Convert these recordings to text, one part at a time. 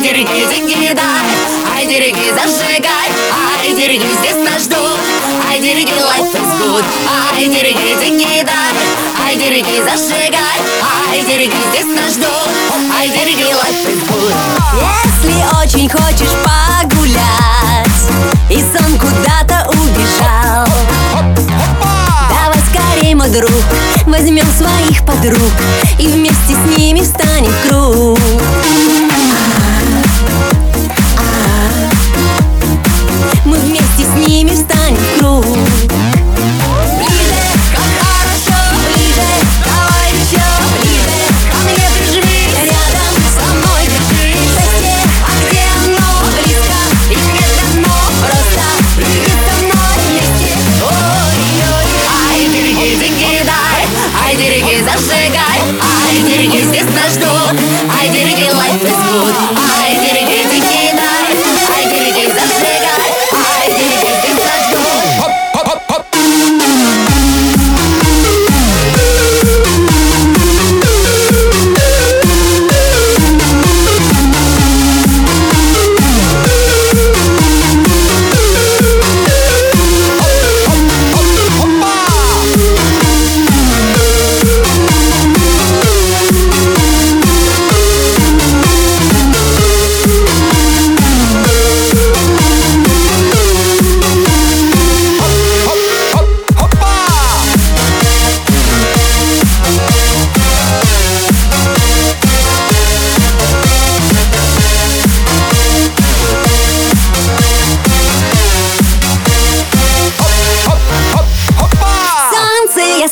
дерги, деньги дай Ай, дерги, зажигай. Ай, дерги, здесь нас ждут. Ай, дерги, life is good. Ай, дерги, деньги дай Ай, дерги, зажигай. Ай, дерги, здесь нас ждут. Ай, дерги, life is good. Если очень хочешь погулять И сон куда-то убежал Давай скорей, мой друг Возьмем своих подруг И вместе с ними встанем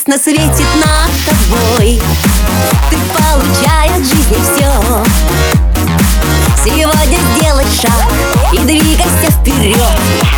Солнце ясно светит над тобой. Ты получай от жизни все Сегодня сделай шаг и двигайся вперед